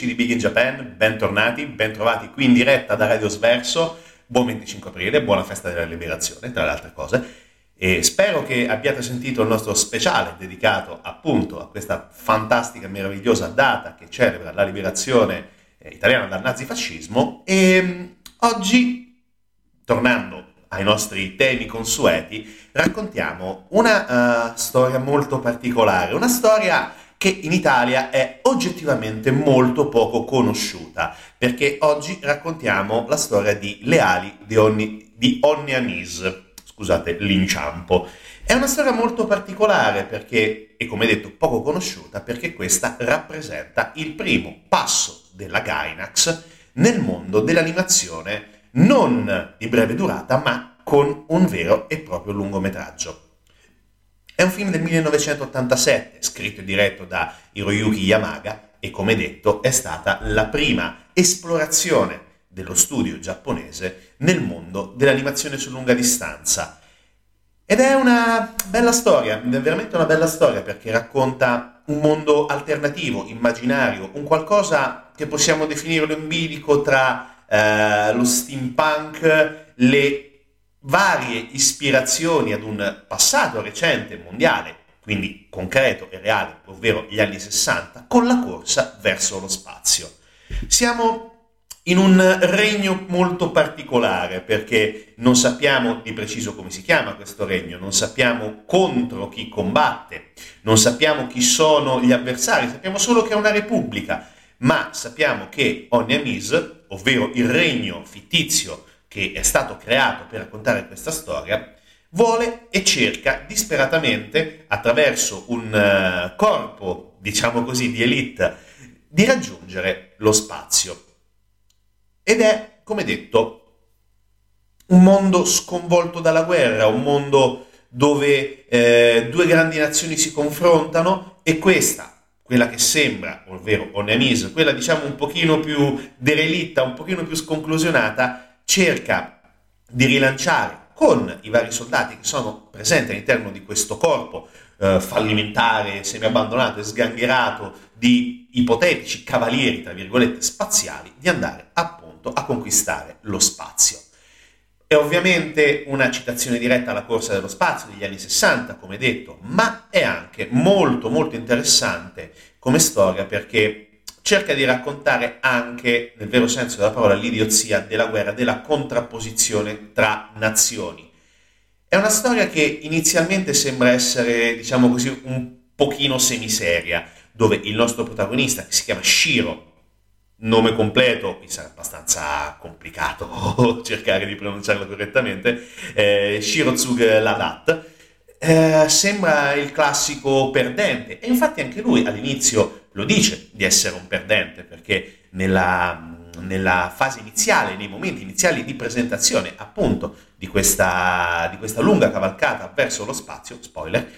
amici di Big in Japan, bentornati, bentrovati qui in diretta da Radio Sverso. Buon 25 aprile, buona festa della liberazione, tra le altre cose. E spero che abbiate sentito il nostro speciale dedicato appunto a questa fantastica e meravigliosa data che celebra la liberazione eh, italiana dal nazifascismo. E mm, oggi, tornando ai nostri temi consueti, raccontiamo una uh, storia molto particolare, una storia che in Italia è oggettivamente molto poco conosciuta, perché oggi raccontiamo la storia di Leali di, Onni, di Onnianis, scusate l'inciampo. È una storia molto particolare perché, e come detto, poco conosciuta, perché questa rappresenta il primo passo della Gainax nel mondo dell'animazione non di breve durata, ma con un vero e proprio lungometraggio. È un film del 1987, scritto e diretto da Hiroyuki Yamaga e come detto è stata la prima esplorazione dello studio giapponese nel mondo dell'animazione su lunga distanza. Ed è una bella storia, è veramente una bella storia perché racconta un mondo alternativo, immaginario, un qualcosa che possiamo definire in bilico tra eh, lo steampunk, le varie ispirazioni ad un passato recente mondiale, quindi concreto e reale, ovvero gli anni 60, con la corsa verso lo spazio. Siamo in un regno molto particolare perché non sappiamo di preciso come si chiama questo regno, non sappiamo contro chi combatte, non sappiamo chi sono gli avversari, sappiamo solo che è una repubblica, ma sappiamo che Oniamis, ovvero il regno fittizio che è stato creato per raccontare questa storia, vuole e cerca disperatamente, attraverso un uh, corpo, diciamo così, di elite, di raggiungere lo spazio. Ed è, come detto, un mondo sconvolto dalla guerra, un mondo dove eh, due grandi nazioni si confrontano e questa, quella che sembra, ovvero Onemis, quella diciamo un pochino più derelitta, un pochino più sconclusionata, cerca di rilanciare con i vari soldati che sono presenti all'interno di questo corpo eh, fallimentare, semi-abbandonato e sgangherato di ipotetici cavalieri, tra virgolette, spaziali, di andare appunto a conquistare lo spazio. È ovviamente una citazione diretta alla corsa dello spazio degli anni 60, come detto, ma è anche molto molto interessante come storia perché cerca di raccontare anche, nel vero senso della parola, l'idiozia della guerra, della contrapposizione tra nazioni. È una storia che inizialmente sembra essere, diciamo così, un pochino semiseria, dove il nostro protagonista, che si chiama Shiro, nome completo, mi sarà abbastanza complicato cercare di pronunciarlo correttamente, eh, Shirozug Ladat, eh, sembra il classico perdente e infatti anche lui all'inizio lo dice di essere un perdente perché nella, nella fase iniziale, nei momenti iniziali di presentazione appunto di questa, di questa lunga cavalcata verso lo spazio, spoiler,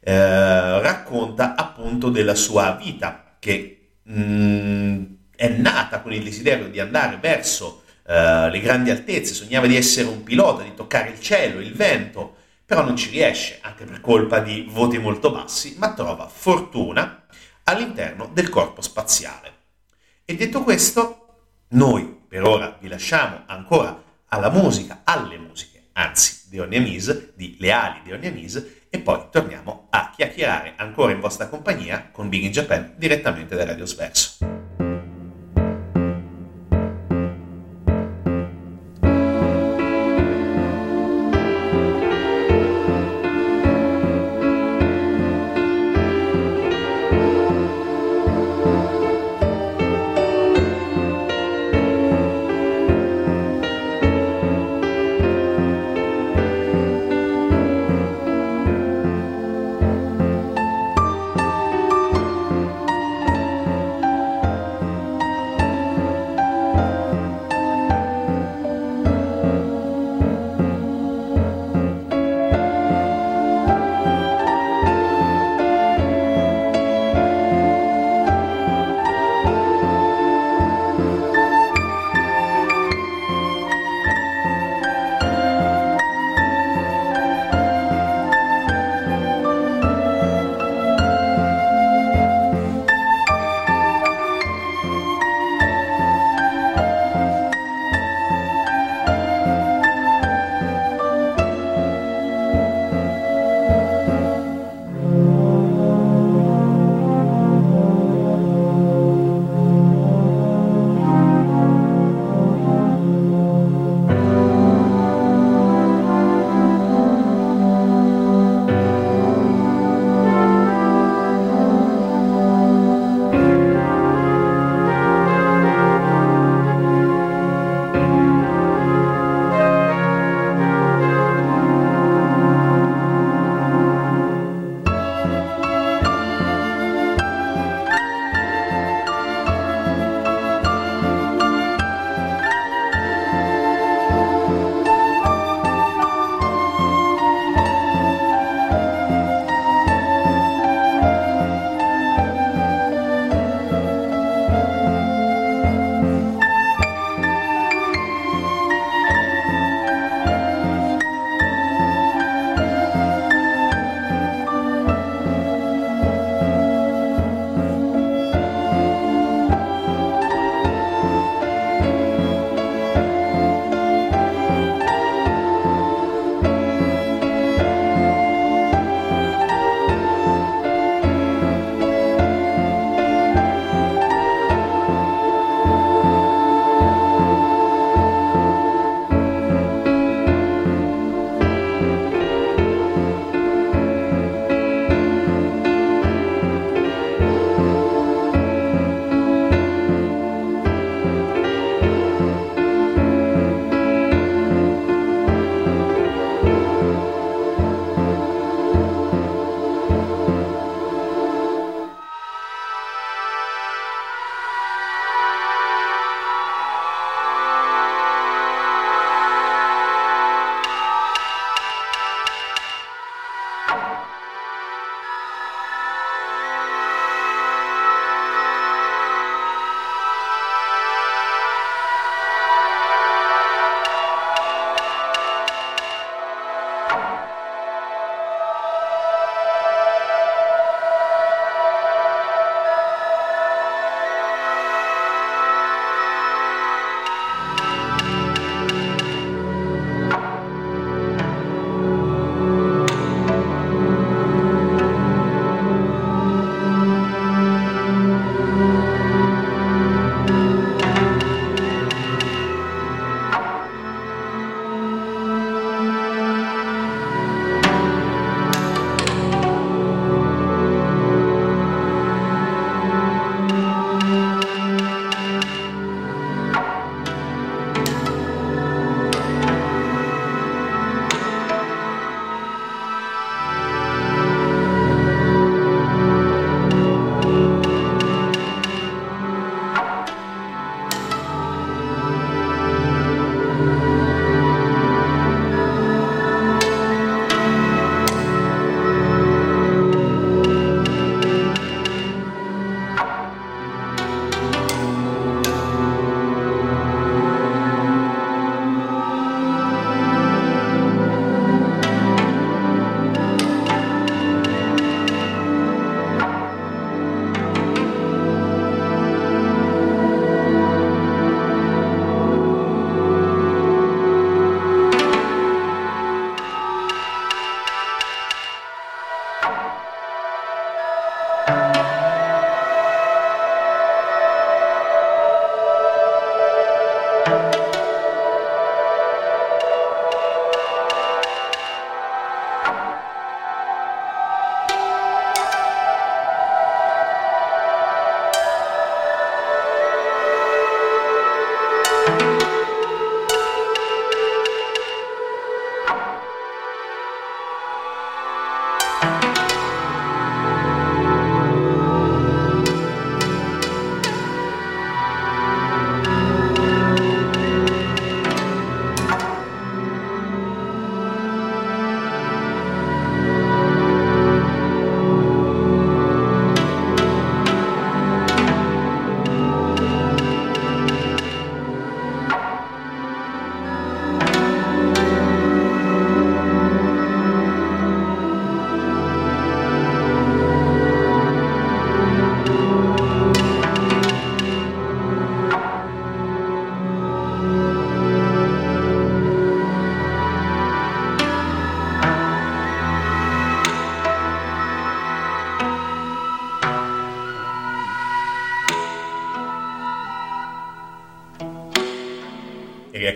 eh, racconta appunto della sua vita che mh, mm, è nata con il desiderio di andare verso eh, le grandi altezze, sognava di essere un pilota, di toccare il cielo, il vento, però non ci riesce, anche per colpa di voti molto bassi, ma trova fortuna all'interno del corpo spaziale. E detto questo, noi per ora vi lasciamo ancora alla musica, alle musiche, anzi, di Oniamise, di Leali di Oniamise, e poi torniamo a chiacchierare ancora in vostra compagnia con Big in Japan direttamente da Radio Sverso.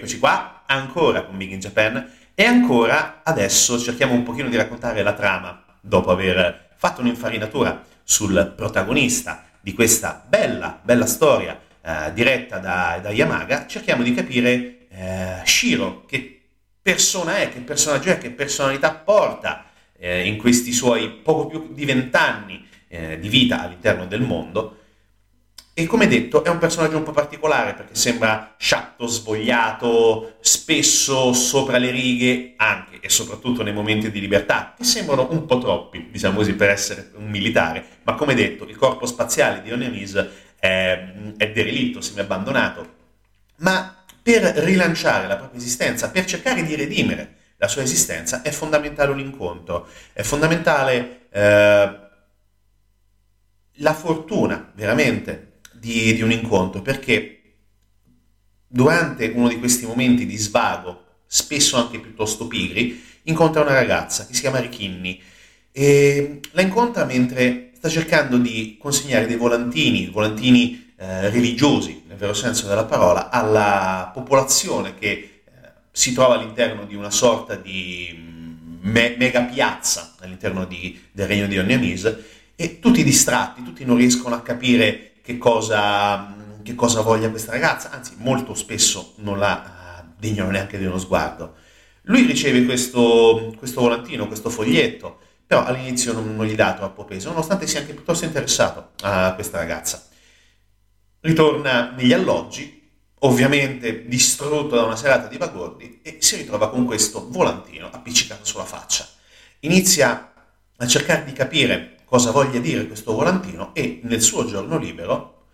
Eccoci qua, ancora con Big in Japan e ancora adesso cerchiamo un pochino di raccontare la trama dopo aver fatto un'infarinatura sul protagonista di questa bella, bella storia eh, diretta da, da, Yamaga, cerchiamo di capire eh, Shiro, che persona è, che personaggio è, che personalità porta eh, in questi suoi poco più di vent'anni eh, di vita all'interno del mondo e come detto è un personaggio un po' particolare perché sembra sciatto, svogliato, spesso sopra le righe, anche e soprattutto nei momenti di libertà, che sembrano un po' troppi, diciamo così, per essere un militare. Ma come detto, il corpo spaziale di Onemis è, è derelitto, semi-abbandonato. Ma per rilanciare la propria esistenza, per cercare di redimere la sua esistenza, è fondamentale un incontro, è fondamentale eh, la fortuna, veramente, di, di un incontro, perché durante uno di questi momenti di svago, spesso anche piuttosto pigri, incontra una ragazza che si chiama Richinni. E la incontra mentre sta cercando di consegnare dei volantini, volantini eh, religiosi, nel vero senso della parola, alla popolazione che eh, si trova all'interno di una sorta di mm, me- mega piazza all'interno di, del regno di Oniamis e tutti distratti, tutti non riescono a capire che cosa, che cosa voglia questa ragazza, anzi molto spesso non la degnano neanche di uno sguardo. Lui riceve questo, questo volantino, questo foglietto, però all'inizio non, non, gli dà troppo peso, nonostante sia anche piuttosto interessato a questa ragazza. Ritorna negli alloggi, ovviamente distrutto da una serata di bagordi, e si ritrova con questo volantino appiccicato sulla faccia. Inizia a cercare di capire cosa voglia dire questo volantino e nel suo giorno libero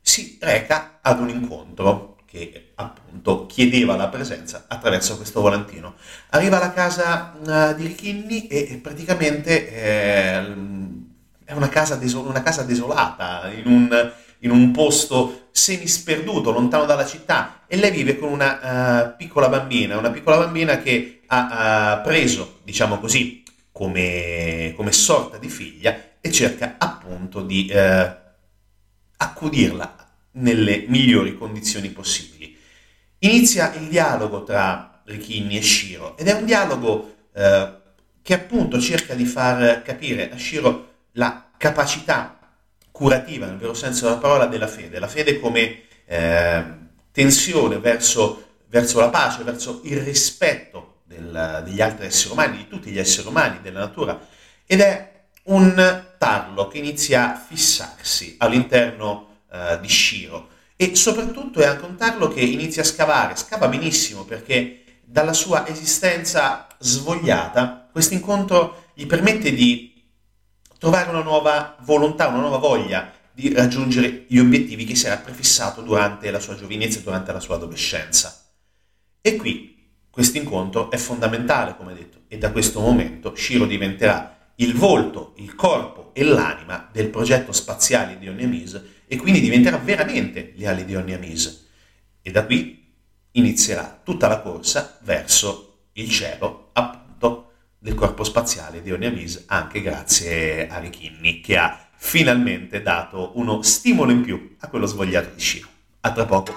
si reca ad un incontro che appunto chiedeva la presenza attraverso questo volantino. Arriva alla casa uh, di Richinni e praticamente eh, è una casa, desol- una casa desolata, in un, in un, posto semisperduto, lontano dalla città, e lei vive con una uh, piccola bambina, una piccola bambina che ha uh, preso, diciamo così, come, come sorta di figlia e cerca appunto di eh, accudirla nelle migliori condizioni possibili. Inizia il dialogo tra Ricchini e Shiro ed è un dialogo eh, che appunto cerca di far capire a Shiro la capacità curativa, nel vero senso della parola, della fede, la fede come eh, tensione verso, verso, la pace, verso il rispetto del, degli altri esseri umani, di tutti gli esseri umani, della natura, ed è un tarlo che inizia a fissarsi all'interno uh, di Shiro e soprattutto è anche un tarlo che inizia a scavare, scava benissimo perché dalla sua esistenza svogliata questo incontro gli permette di trovare una nuova volontà, una nuova voglia di raggiungere gli obiettivi che si era prefissato durante la sua giovinezza e durante la sua adolescenza. E qui questo incontro è fondamentale, come detto, e da questo momento Shiro diventerà il volto, il corpo e l'anima del progetto spaziale di Oniamis e quindi diventerà veramente le ali di Oniamis. E da qui inizierà tutta la corsa verso il cielo, appunto, del corpo spaziale di Oniamis, anche grazie a Richinni, che ha finalmente dato uno stimolo in più a quello svogliato di Shiro. A tra poco.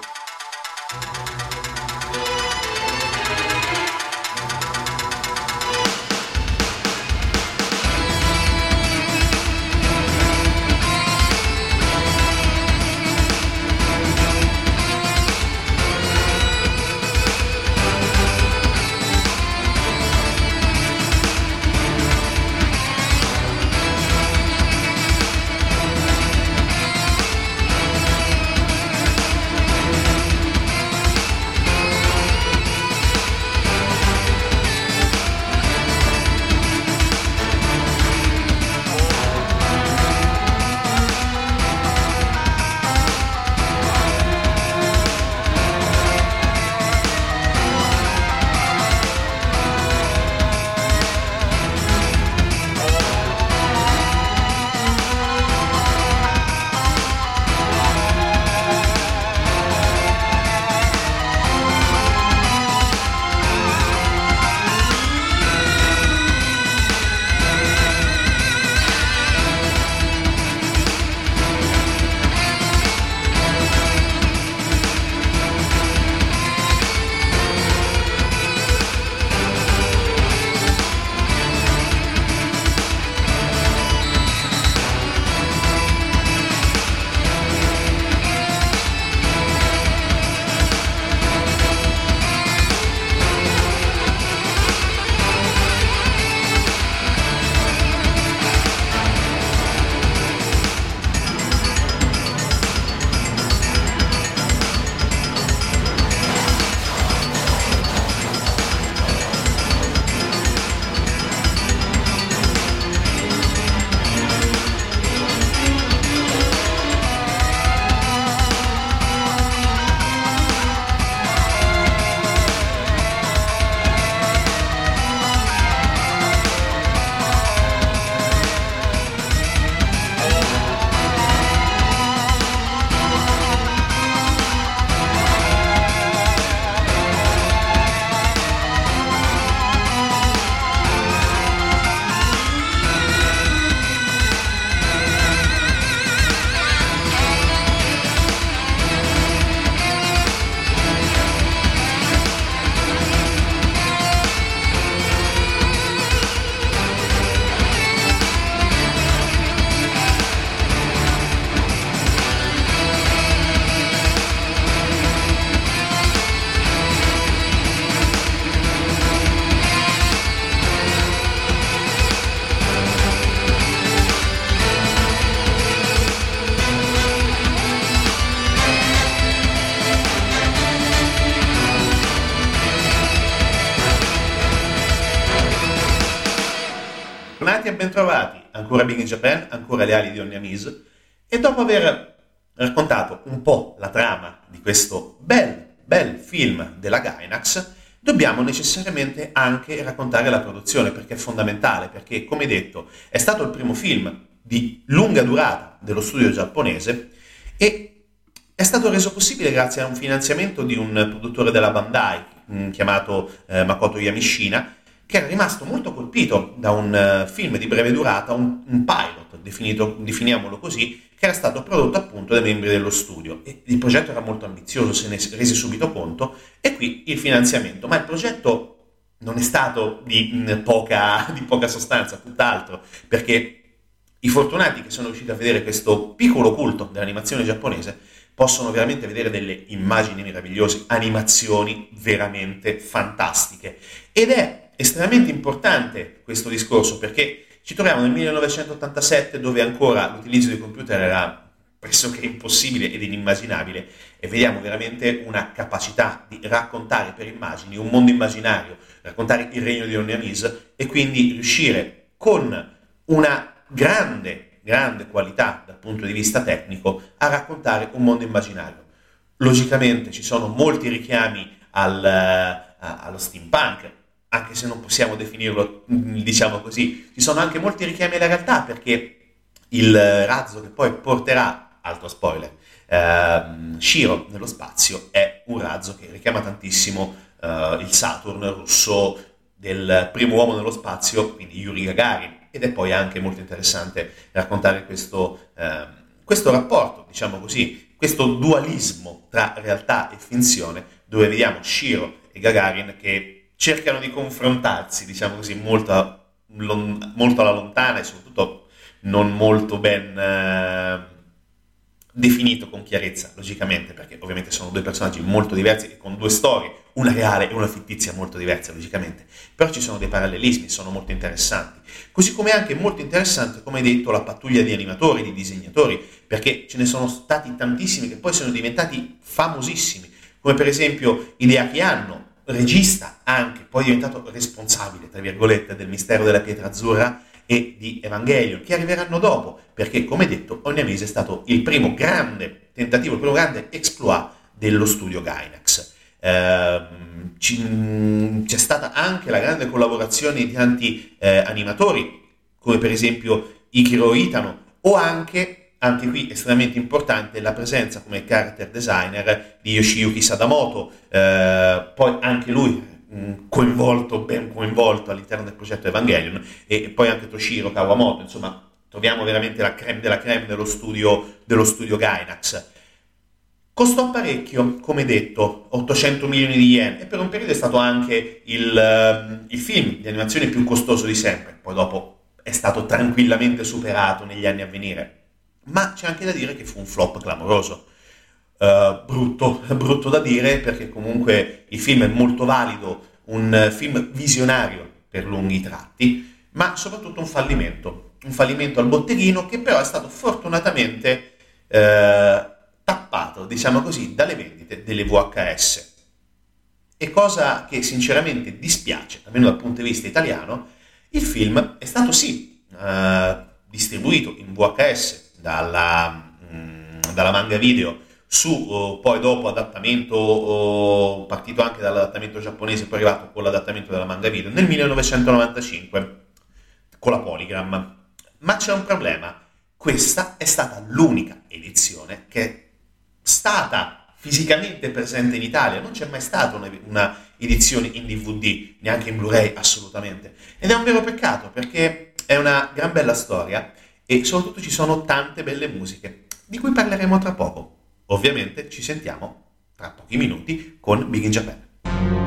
Ancora Big in Japan, ancora le ali di Oniamise e dopo aver raccontato un po' la trama di questo bel, bel film della Gainax, dobbiamo necessariamente anche raccontare la produzione perché è fondamentale, perché come detto è stato il primo film di lunga durata dello studio giapponese e è stato reso possibile grazie a un finanziamento di un produttore della Bandai mm, chiamato eh, Makoto Yamishina che era rimasto molto colpito da un uh, film di breve durata, un, un pilot, definito, definiamolo così, che era stato prodotto appunto dai membri dello studio. E il progetto era molto ambizioso, se ne rese subito conto, e qui il finanziamento. Ma il progetto non è stato di, mh, poca, di poca sostanza, tutt'altro, perché i fortunati che sono riusciti a vedere questo piccolo culto dell'animazione giapponese possono veramente vedere delle immagini meravigliose, animazioni veramente fantastiche. Ed è estremamente importante questo discorso perché ci troviamo nel 1987 dove ancora l'utilizzo di computer era pressoché impossibile ed inimmaginabile e vediamo veramente una capacità di raccontare per immagini un mondo immaginario, raccontare il regno di Oniamise e quindi riuscire con una grande, grande qualità dal punto di vista tecnico a raccontare un mondo immaginario. Logicamente ci sono molti richiami al, allo steampunk, anche se non possiamo definirlo, diciamo così, ci sono anche molti richiami alla realtà perché il razzo che poi porterà, altro spoiler, ehm, Shiro nello spazio è un razzo che richiama tantissimo eh, il Saturn russo del primo uomo nello spazio, quindi Yuri Gagarin, ed è poi anche molto interessante raccontare questo, eh, questo rapporto, diciamo così, questo dualismo tra realtà e finzione, dove vediamo Shiro e Gagarin che cercano di confrontarsi, diciamo così, molto, molto alla lontana e soprattutto non molto ben eh, definito con chiarezza, logicamente, perché ovviamente sono due personaggi molto diversi e con due storie, una reale e una fittizia molto diverse, logicamente. Però ci sono dei parallelismi, sono molto interessanti. Così come anche molto interessante, come hai detto, la pattuglia di animatori, di disegnatori, perché ce ne sono stati tantissimi che poi sono diventati famosissimi, come per esempio Hideaki Anno, regista anche, poi diventato responsabile, tra virgolette, del mistero della pietra azzurra e di Evangelion, che arriveranno dopo, perché come detto, Oniamise è stato il primo grande tentativo, il primo grande exploit dello studio Gainax. Eh, c'è stata anche la grande collaborazione di tanti eh, animatori, come per esempio Ikiro Itano, o anche anche qui estremamente importante la presenza come character designer di Yoshiyuki Sadamoto, eh, poi anche lui mh, coinvolto, ben coinvolto all'interno del progetto Evangelion, e poi anche Toshiro Kawamoto, insomma troviamo veramente la creme della creme dello studio, dello studio Gainax. Costò parecchio, come detto, 800 milioni di yen e per un periodo è stato anche il, il film di animazione più costoso di sempre, poi dopo è stato tranquillamente superato negli anni a venire ma c'è anche da dire che fu un flop clamoroso. Uh, brutto, brutto da dire perché comunque il film è molto valido, un film visionario per lunghi tratti, ma soprattutto un fallimento, un fallimento al botteghino che però è stato fortunatamente uh, tappato, diciamo così, dalle vendite delle VHS. E cosa che sinceramente dispiace, almeno dal punto di vista italiano, il film è stato sì uh, distribuito in VHS dalla, mh, mm, dalla manga video su uh, poi dopo adattamento uh, partito anche dall'adattamento giapponese poi arrivato con l'adattamento della manga video nel 1995 con la Polygram. Ma c'è un problema questa è stata l'unica edizione che è stata fisicamente presente in Italia non c'è mai stata una, una edizione in DVD neanche in Blu-ray assolutamente. Ed è un vero peccato perché è una gran bella storia e soprattutto ci sono tante belle musiche, di cui parleremo tra poco. Ovviamente ci sentiamo tra pochi minuti con Big in Japan.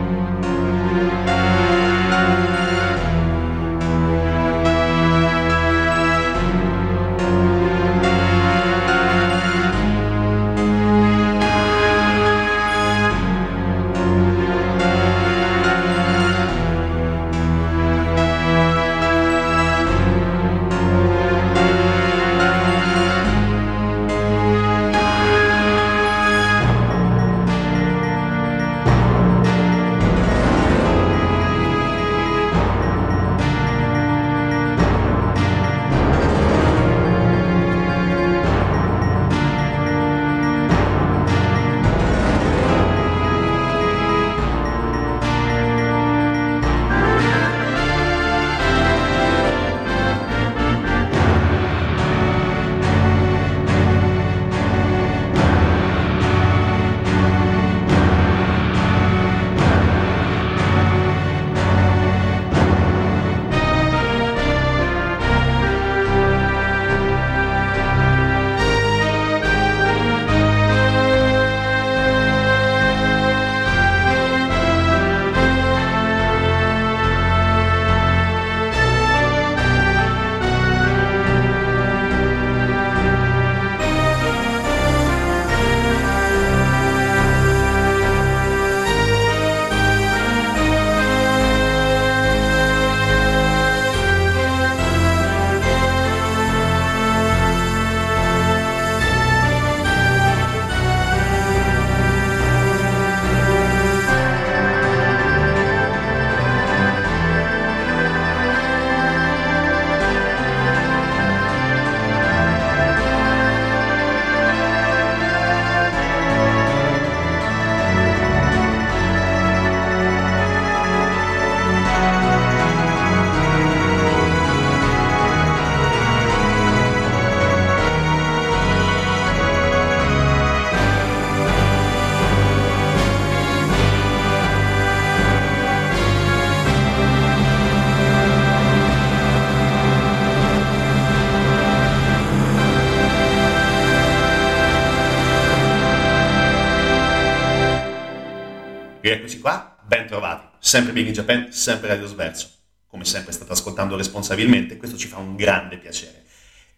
Sempre Big in Japan, sempre Radio Sverso, come sempre state ascoltando responsabilmente, questo ci fa un grande piacere.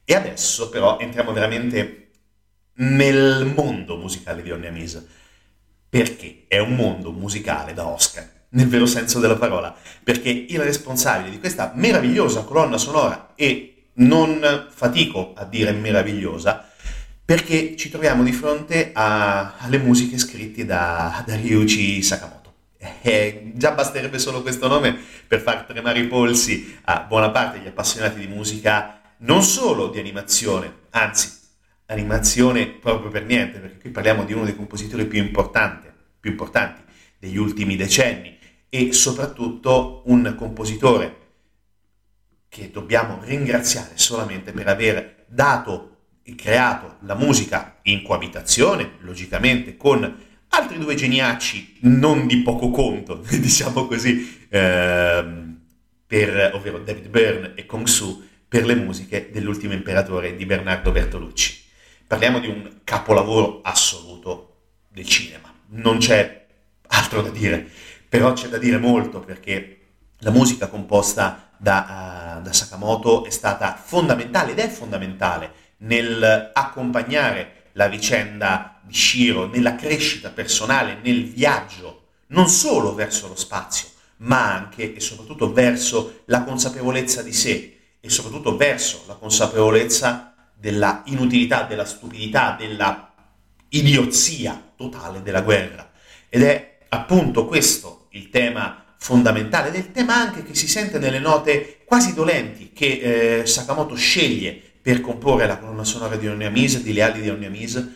E adesso però entriamo veramente nel mondo musicale di Onyamis, perché è un mondo musicale da Oscar, nel vero senso della parola, perché il responsabile di questa meravigliosa colonna sonora, e non fatico a dire meravigliosa, perché ci troviamo di fronte a, alle musiche scritte da, da Ryuichi Sakamoto. Eh, già basterebbe solo questo nome per far tremare i polsi a buona parte degli appassionati di musica, non solo di animazione, anzi, animazione proprio per niente, perché qui parliamo di uno dei compositori più più importanti degli ultimi decenni e soprattutto un compositore che dobbiamo ringraziare solamente per aver dato creato la musica in coabitazione, logicamente, con altri due geniacci non di poco conto, diciamo così, ehm, per, ovvero David Byrne e Kong Su, per le musiche dell'ultimo imperatore di Bernardo Bertolucci. Parliamo di un capolavoro assoluto del cinema, non c'è altro da dire, però c'è da dire molto perché la musica composta da, uh, da Sakamoto è stata fondamentale ed è fondamentale nel accompagnare la vicenda di Shiro, nella crescita personale, nel viaggio, non solo verso lo spazio, ma anche e soprattutto verso la consapevolezza di sé e soprattutto verso la consapevolezza della inutilità, della stupidità, della idiozia totale della guerra. Ed è appunto questo il tema fondamentale, ed è il tema anche che si sente nelle note quasi dolenti che eh, Sakamoto sceglie per comporre la colonna sonora di Onyamis, di Leali di Onyamis,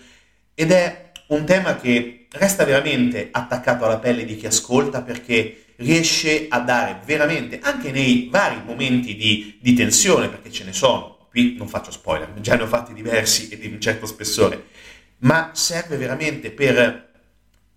ed è un tema che resta veramente attaccato alla pelle di chi ascolta perché riesce a dare veramente, anche nei vari momenti di, di tensione, perché ce ne sono, qui non faccio spoiler, già ne ho fatti diversi e di un certo spessore, ma serve veramente per,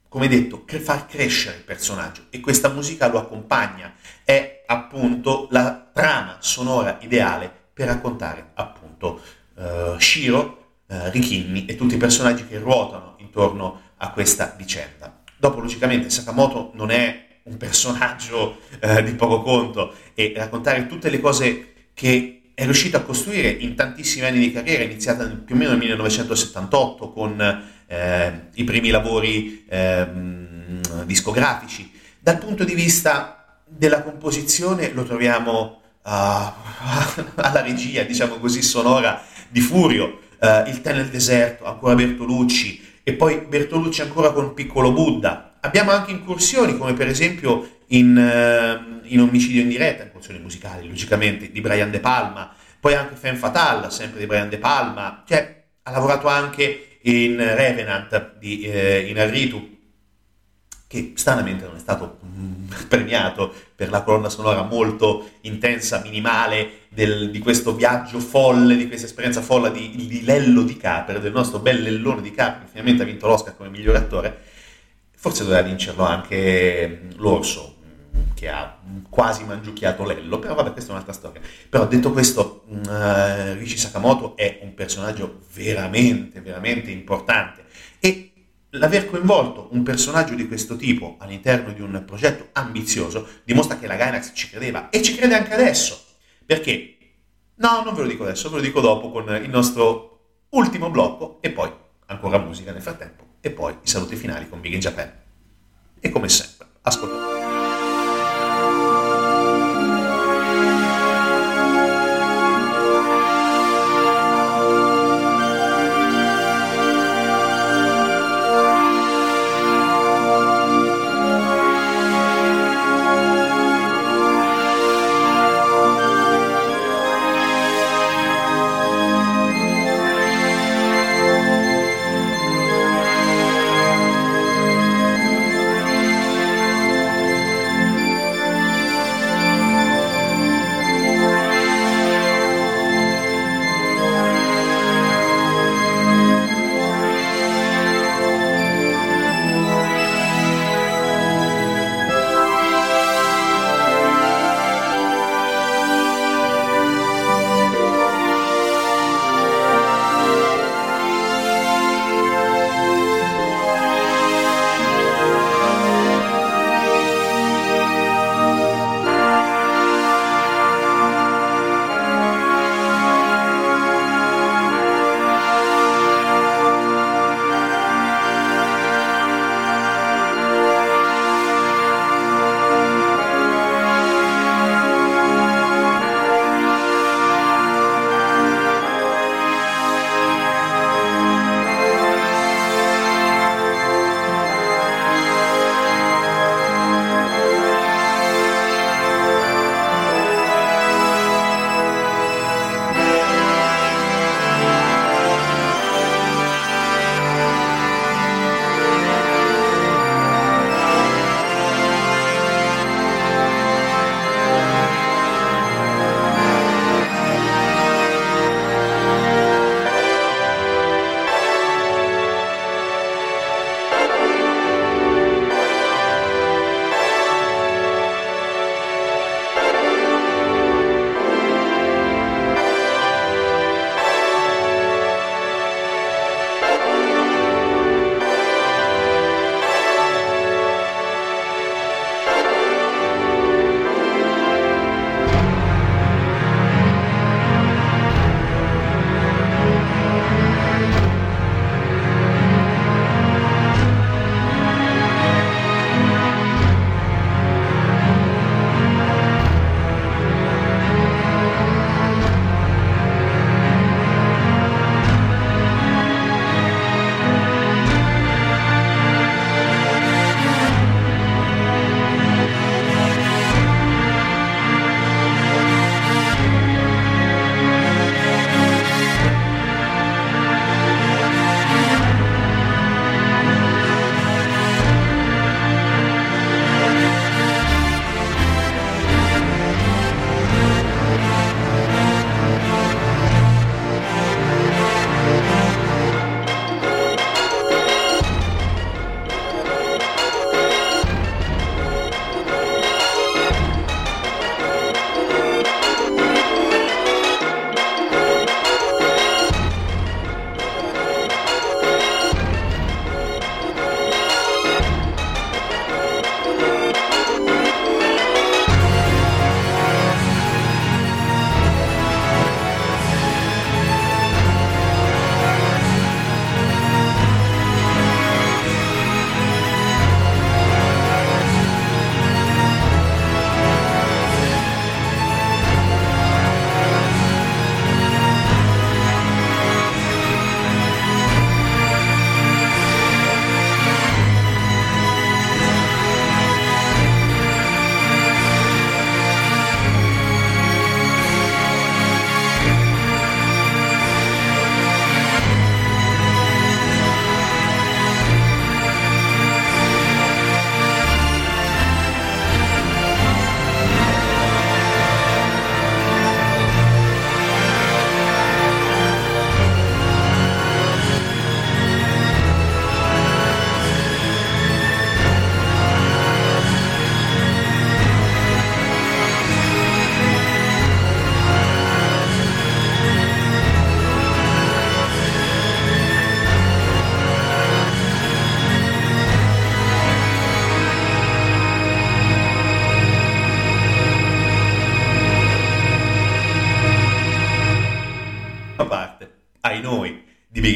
come detto, far crescere il personaggio e questa musica lo accompagna, è appunto la trama sonora ideale per raccontare appunto uh, Shiro, uh, Rikini e tutti i personaggi che ruotano intorno a questa vicenda. Dopo, logicamente, Sakamoto non è un personaggio uh, di poco conto e raccontare tutte le cose che è riuscito a costruire in tantissimi anni di carriera, iniziata più o meno nel 1978 con eh, i primi lavori eh, discografici. Dal punto di vista della composizione lo troviamo alla regia, diciamo così, sonora di Furio, uh, Il tè nel deserto, ancora Bertolucci, e poi Bertolucci ancora con Piccolo Buddha. Abbiamo anche incursioni, come per esempio in, uh, in Omicidio in diretta, incursioni musicali, logicamente, di Brian De Palma, poi anche Femme Fatale, sempre di Brian De Palma, cioè ha lavorato anche in Revenant di eh, Inarritu, che stranamente non è stato mm, premiato per la colonna sonora molto intensa, minimale del, di questo viaggio folle, di questa esperienza folle di, di Lello Di Capri, del nostro bel Lellone Di Capri, che finalmente ha vinto l'Oscar come miglior attore. Forse doveva vincerlo anche mm, l'Orso, mm, che ha quasi mangiucchiato Lello, però vabbè, questa è un'altra storia. Però detto questo, uh, Rishi Sakamoto è un personaggio veramente, veramente importante L'aver coinvolto un personaggio di questo tipo all'interno di un progetto ambizioso dimostra che la Gainax ci credeva e ci crede anche adesso. Perché? No, non ve lo dico adesso, ve lo dico dopo con il nostro ultimo blocco e poi ancora musica nel frattempo e poi i saluti finali con Big in Japan. E come sempre, ascoltate.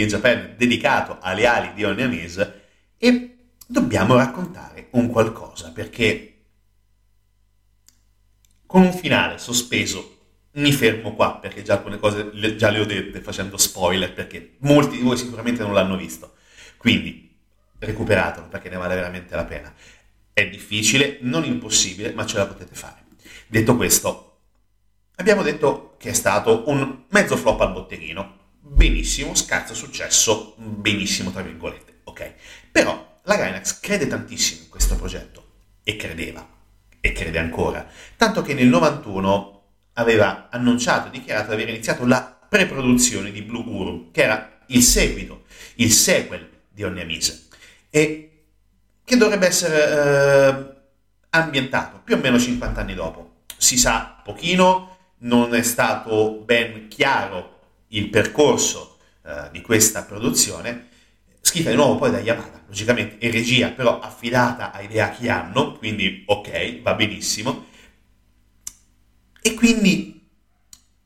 Japan dedicato alle ali di Oniamise e dobbiamo raccontare un qualcosa perché con un finale sospeso mi fermo qua perché già alcune cose le, già le ho dette facendo spoiler perché molti di voi sicuramente non l'hanno visto. Quindi recuperatelo perché ne vale veramente la pena. È difficile, non impossibile, ma ce la potete fare. Detto questo, abbiamo detto che è stato un mezzo flop al botteghino. Benissimo, scarso successo, benissimo tra virgolette, ok. Però la Gainax crede tantissimo in questo progetto e credeva e crede ancora, tanto che nel 91 aveva annunciato e dichiarato di aver iniziato la pre-produzione di Blue Uru, che era il seguito, il sequel di Oniamise, e che dovrebbe essere eh, ambientato più o meno 50 anni dopo. Si sa pochino, non è stato ben chiaro il percorso eh, di questa produzione, scritta di nuovo poi da Yamada, logicamente è regia però affidata a idea che hanno, quindi ok, va benissimo, e quindi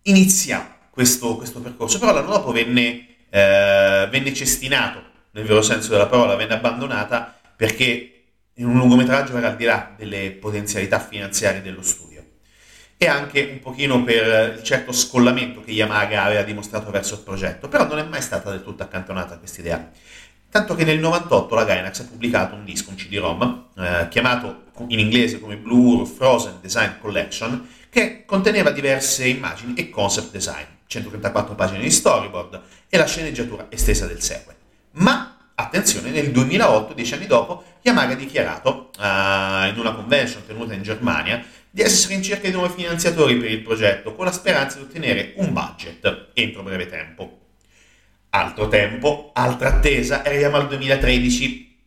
inizia questo, questo percorso, però l'anno dopo venne, eh, venne cestinato, nel vero senso della parola, venne abbandonata perché in un lungometraggio era al di là delle potenzialità finanziarie dello studio e anche un pochino per il certo scollamento che Yamaga aveva dimostrato verso il progetto, però non è mai stata del tutto accantonata questa idea. Tanto che nel 98 la Gainax ha pubblicato un disco, un CD-ROM, eh, chiamato in inglese come Blue Frozen Design Collection, che conteneva diverse immagini e concept design, 134 pagine di storyboard e la sceneggiatura estesa del sequel. Ma attenzione, nel 2008, dieci anni dopo, Yamaga ha dichiarato uh, in una convention tenuta in Germania di essere in cerca di nuovi finanziatori per il progetto, con la speranza di ottenere un budget entro breve tempo. Altro tempo, altra attesa, arriviamo al 2013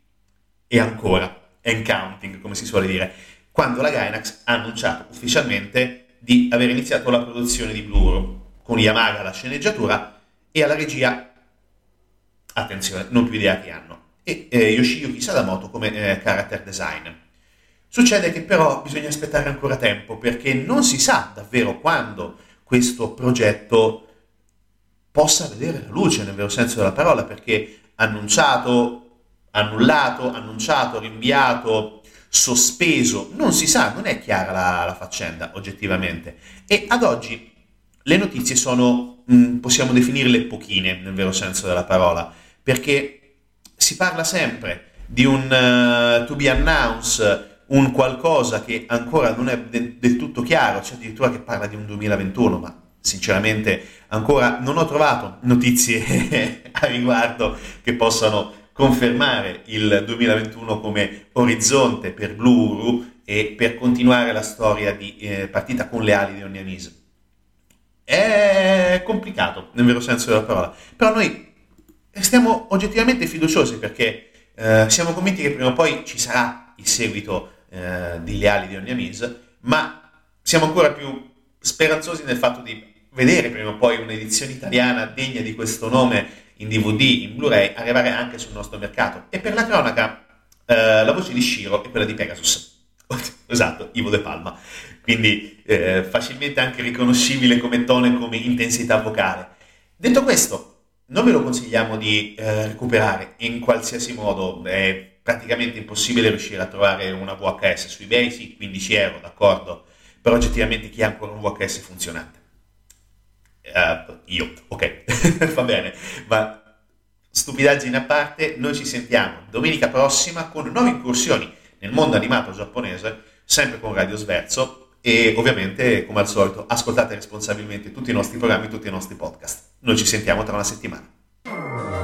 e ancora, and counting, come si suole dire quando la Gainax ha annunciato ufficialmente di aver iniziato la produzione di Blue con Yamaga alla sceneggiatura e alla regia, attenzione, non più idea che hanno, e eh, Yoshiyuki Sadamoto come eh, character design. Succede che però bisogna aspettare ancora tempo perché non si sa davvero quando questo progetto possa vedere la luce nel vero senso della parola perché annunciato, annullato, annunciato, rinviato, sospeso, non si sa, non è chiara la, la faccenda oggettivamente. E ad oggi le notizie sono, mh, mm, possiamo definirle pochine nel vero senso della parola, perché si parla sempre di un uh, to be announced, un qualcosa che ancora non è de- del tutto chiaro, c'è addirittura che parla di un 2021, ma sinceramente ancora non ho trovato notizie a riguardo che possano confermare il 2021 come orizzonte per Blue Uru e per continuare la storia di eh, partita con le ali di Onianise. È complicato, nel vero senso della parola, però noi stiamo oggettivamente fiduciosi perché eh, siamo convinti che prima o poi ci sarà il seguito eh, di Leali di Onianise, ma siamo ancora più speranzosi nel fatto di vedere prima o poi un'edizione italiana degna di questo nome in DVD, in Blu-ray, arrivare anche sul nostro mercato. E per la cronaca, eh, la voce di Shiro è quella di Pegasus. esatto, Ivo De Palma. Quindi eh, facilmente anche riconoscibile come tono e come intensità vocale. Detto questo, non ve lo consigliamo di eh, recuperare in qualsiasi modo, è praticamente impossibile riuscire a trovare una VHS su eBay, sì, 15 euro, d'accordo, però oggettivamente chi ha ancora un VHS funzionante? Uh, io, ok, va bene, ma stupidaggini a parte, noi ci sentiamo domenica prossima con nuove incursioni nel mondo animato giapponese, sempre con Radio Sverso e ovviamente, come al solito, ascoltate responsabilmente tutti i nostri programmi, tutti i nostri podcast. Noi ci sentiamo tra una settimana.